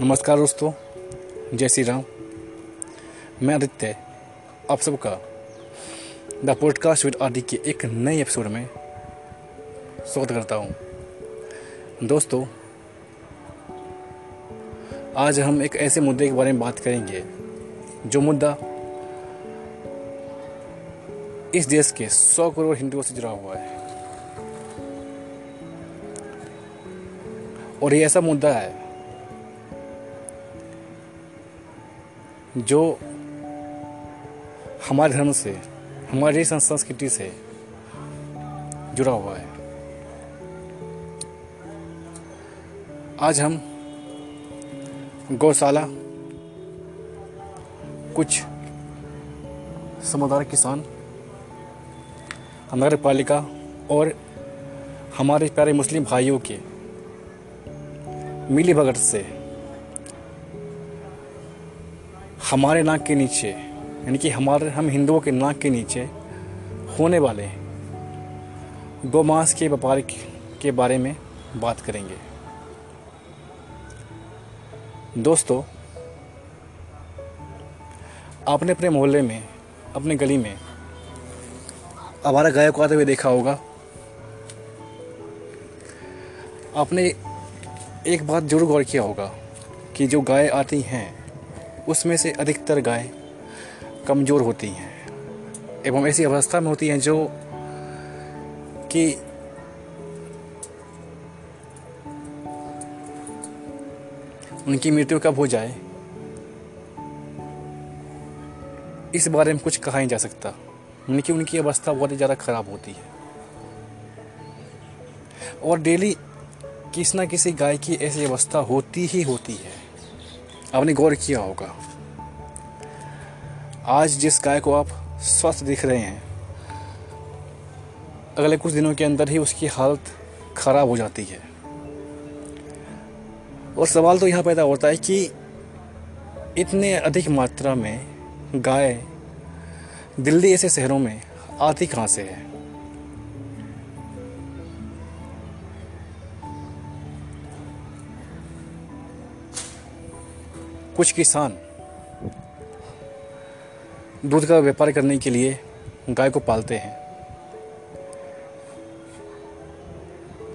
नमस्कार दोस्तों, जय श्री राम। मैं आदित्य, आप सबका द पॉडकास्ट विद आदि के एक नए एपिसोड में स्वागत करता हूँ। दोस्तों, आज हम एक ऐसे मुद्दे के बारे में बात करेंगे, जो मुद्दा इस देश के 100 करोड़ हिंदुओं से जुड़ा हुआ है। और ये ऐसा मुद्दा है जो हमारे धर्म से, हमारी संस्कृति से जुड़ा हुआ है। आज हम गौशाला, कुछ समझदार किसान नगर पालिका और हमारे प्यारे मुस्लिम भाइयों के मिली भगत से हमारे नाक के नीचे, यानी कि हमारे, हम हिंदुओं के नाक के नीचे होने वाले गौमांस के व्यापार के बारे में बात करेंगे। दोस्तों, आपने अपने मोहल्ले में, अपने गली में हमारा गाय को आते हुए देखा होगा। आपने एक बात ज़रूर गौर किया होगा कि जो गाय आती हैं उसमें से अधिकतर गाय कमज़ोर होती हैं एवं ऐसी अवस्था में होती हैं जो कि उनकी मृत्यु कब हो जाए, इस बारे में कुछ कहा नहीं जा सकता। उनकी उनकी अवस्था बहुत ही ज़्यादा ख़राब होती है। और डेली किसी ना किसी गाय की ऐसी अवस्था होती ही होती है। आपने गौर किया होगा। आज जिस गाय को आप स्वस्थ दिख रहे हैं, अगले कुछ दिनों के अंदर ही उसकी हालत खराब हो जाती है। और सवाल तो यहाँ पैदा होता है कि इतने अधिक मात्रा में गाय दिल्ली ऐसे शहरों में आती कहाँ से है? कुछ किसान दूध का व्यापार करने के लिए गाय को पालते हैं।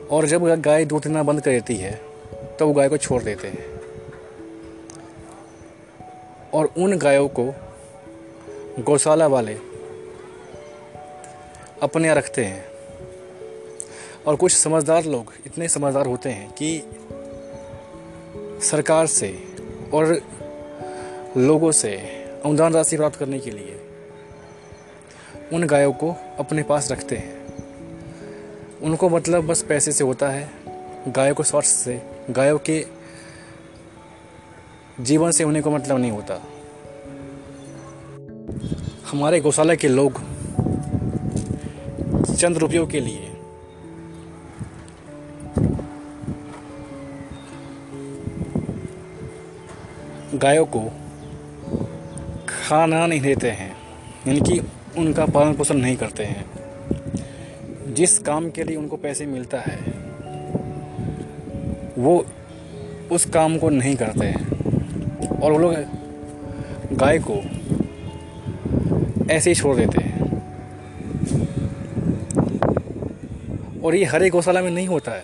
और जब गाय दूध देना बंद कर देती है तो वो गाय को छोड़ देते हैं। और उन गायों को गौशाला वाले अपने यहाँ रखते हैं। और कुछ समझदार लोग इतने समझदार होते हैं कि सरकार से और लोगों से अनुदान राशि प्राप्त करने के लिए उन गायों को अपने पास रखते हैं। उनको मतलब बस पैसे से होता है। गायों को स्वास्थ्य से, गायों के जीवन से उन्हें को मतलब नहीं होता। हमारे गौशाला के लोग चंद रुपयों के लिए गायों को खाना नहीं देते हैं, यानी कि उनका पालन पोषण नहीं करते हैं। जिस काम के लिए उनको पैसे मिलता है, वो उस काम को नहीं करते हैं। और वो लोग गाय को ऐसे ही छोड़ देते हैं। और ये हर एक गौशाला में नहीं होता है।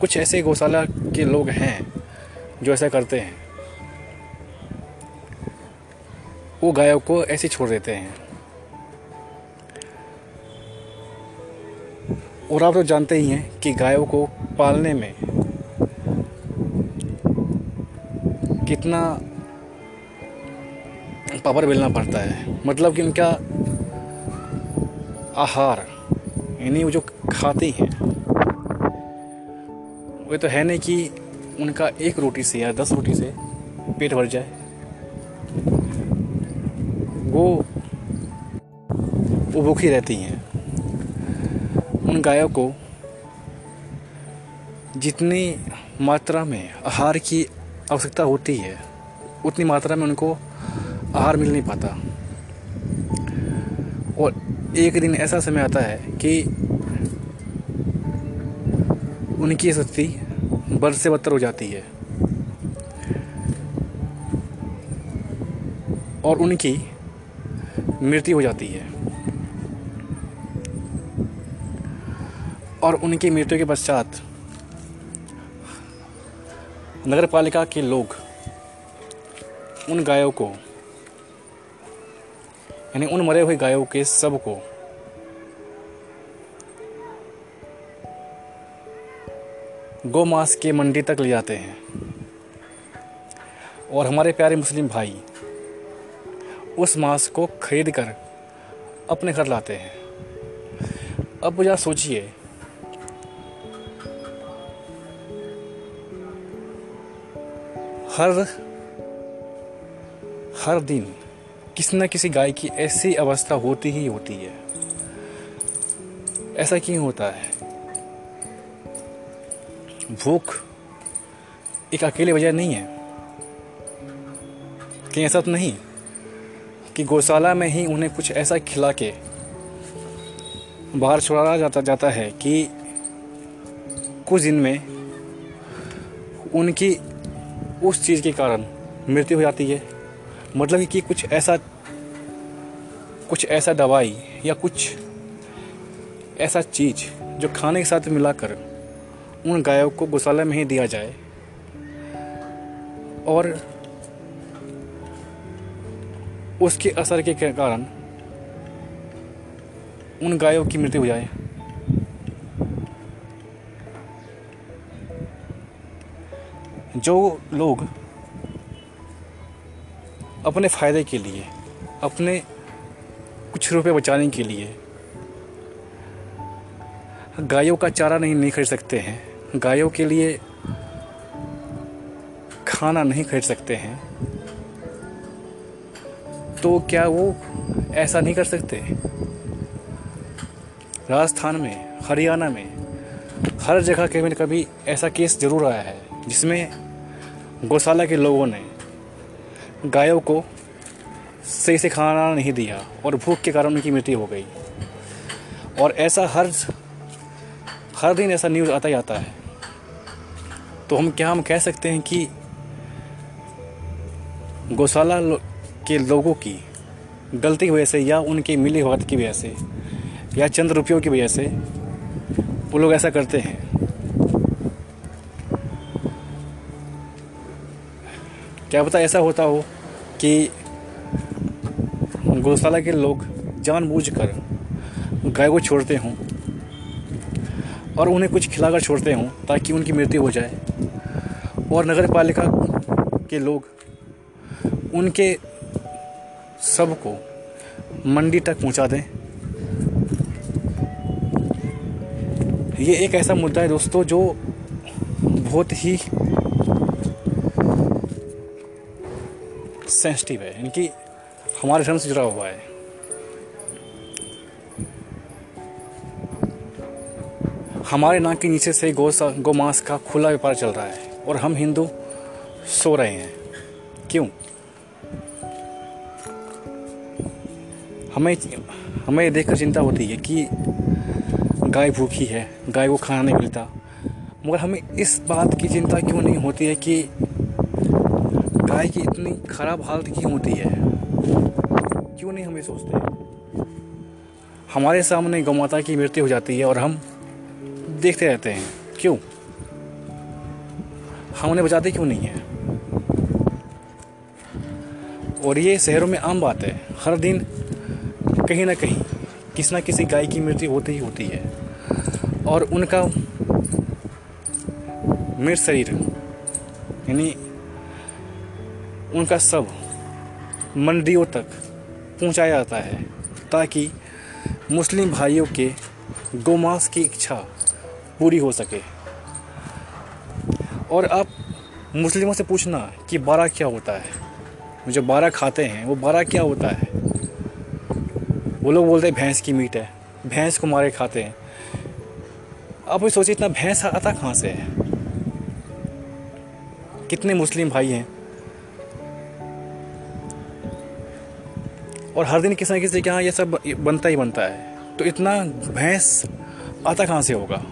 कुछ ऐसे गौशाला के लोग हैं जो ऐसा करते हैं। वो गायों को ऐसे छोड़ देते हैं। और आप तो जानते ही हैं कि गायों को पालने में कितना पावर मिलना पड़ता है। मतलब कि उनका आहार, यानी वो जो खाती हैं, वो तो है नहीं कि उनका एक रोटी से या दस रोटी से पेट भर जाए। वो वो भूखी रहती हैं। उन गायों को जितनी मात्रा में आहार की आवश्यकता होती है, उतनी मात्रा में उनको आहार मिल नहीं पाता। और एक दिन ऐसा समय आता है कि उनकी स्थिति बद से बदतर हो जाती है। और उनकी मृत्यु हो जाती है। और उनकी मृत्यु के पश्चात नगर पालिका के लोग उन गायों को, यानी उन मरे हुए गायों के सबको गौ मांस के मंडी तक ले जाते हैं। और हमारे प्यारे मुस्लिम भाई उस मांस को खरीद कर अपने घर लाते हैं। अब जरा सोचिए। हर हर दिन किसी न किसी गाय की ऐसी अवस्था होती ही होती है। ऐसा क्यों होता है? भूख एक अकेले वजह नहीं है। कहीं ऐसा तो नहीं? कि गौशाला में ही उन्हें कुछ ऐसा खिला के बाहर छोड़ा जाता जाता है कि कुछ दिन में उनकी उस चीज़ के कारण मृत्यु हो जाती है। मतलब कि कुछ ऐसा कुछ ऐसा दवाई या कुछ ऐसा चीज़ जो खाने के साथ मिलाकर उन गायों को गौशाला में ही दिया जाए। और उसके असर के कारण उन गायों की मृत्यु हो जाए। जो लोग अपने फ़ायदे के लिए, अपने कुछ रुपए बचाने के लिए गायों का चारा नहीं नहीं खरीद सकते हैं, गायों के लिए खाना नहीं खरीद सकते हैं तो क्या वो ऐसा नहीं कर सकते? राजस्थान में, हरियाणा में, हर जगह कभी न कभी ऐसा केस ज़रूर आया है, जिसमें गौशाला के लोगों ने गायों को सही से खाना नहीं दिया और भूख के कारण उनकी मृत्यु हो गई। और ऐसा हर हर दिन ऐसा न्यूज़ आता ही आता है। तो हम, क्या हम कह सकते हैं कि गौशाला के लोगों की गलती की वजह से या उनकी मिली भगत की वजह से या चंद रुपयों की वजह से वो लोग ऐसा करते हैं। क्या पता ऐसा होता हो कि गौशाला के लोग जानबूझकर गाय को छोड़ते हों और उन्हें कुछ खिलाकर छोड़ते हों ताकि उनकी मृत्यु हो जाए। और नगर पालिका के लोग उनके सबको मंडी तक पहुँचा दें। ये एक ऐसा मुद्दा है दोस्तों जो बहुत ही सेंसिटिव है। इनकी हमारे धर्म से जुड़ा हुआ है। हमारे नाक के नीचे से गौ गौ मांस का खुला व्यापार चल रहा है और हम हिंदू सो रहे हैं। क्यों? हमें हमें देखकर चिंता होती है कि गाय भूखी है, गाय को खाना नहीं मिलता। मगर हमें इस बात की चिंता क्यों नहीं होती है कि गाय की इतनी खराब हालत क्यों होती है? क्यों नहीं हमें सोचते हमारे सामने गौ माता की मृत्यु हो जाती है और हम देखते रहते हैं। क्यों? हम उन्हें बचाते क्यों नहीं हैं? और ये शहरों में आम बात है। हर दिन कहीं ना कहीं किसी ना किसी गाय की मृत्यु होती ही होती है। और उनका मृत शरीर, यानी उनका सब मंडियों तक पहुँचाया जाता है, ताकि मुस्लिम भाइयों के गोमांस की इच्छा पूरी हो सके। और आप मुस्लिमों से पूछना कि बारह क्या होता है? जो बारह खाते हैं, वो बारह क्या होता है? वो लोग बोलते हैं, भैंस की मीट है, भैंस को मारे खाते हैं। आप भी सोचिए, इतना भैंस आता कहाँ से है? कितने मुस्लिम भाई हैं। और हर दिन किसी न किसी के यहाँ ये सब बनता ही बनता है। तो इतना भैंस आता कहाँ से होगा?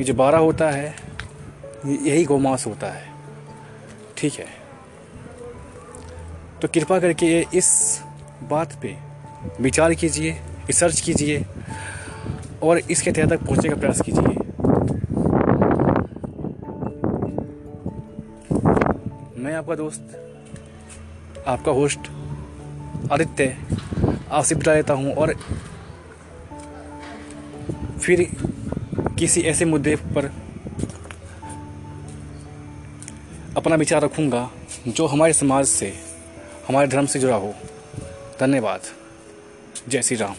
जो बारह होता है यही गौमांस होता है। ठीक है। तो कृपा करके इस बात पे विचार कीजिए, रिसर्च कीजिए, और इसके तहत तक पहुँचने का प्रयास कीजिए। मैं आपका दोस्त, आपका होस्ट आदित्य, आपसे बिता लेता हूँ, और फिर किसी ऐसे मुद्दे पर अपना विचार रखूँगा जो हमारे समाज से, हमारे धर्म से जुड़ा हो। धन्यवाद। जय श्री राम।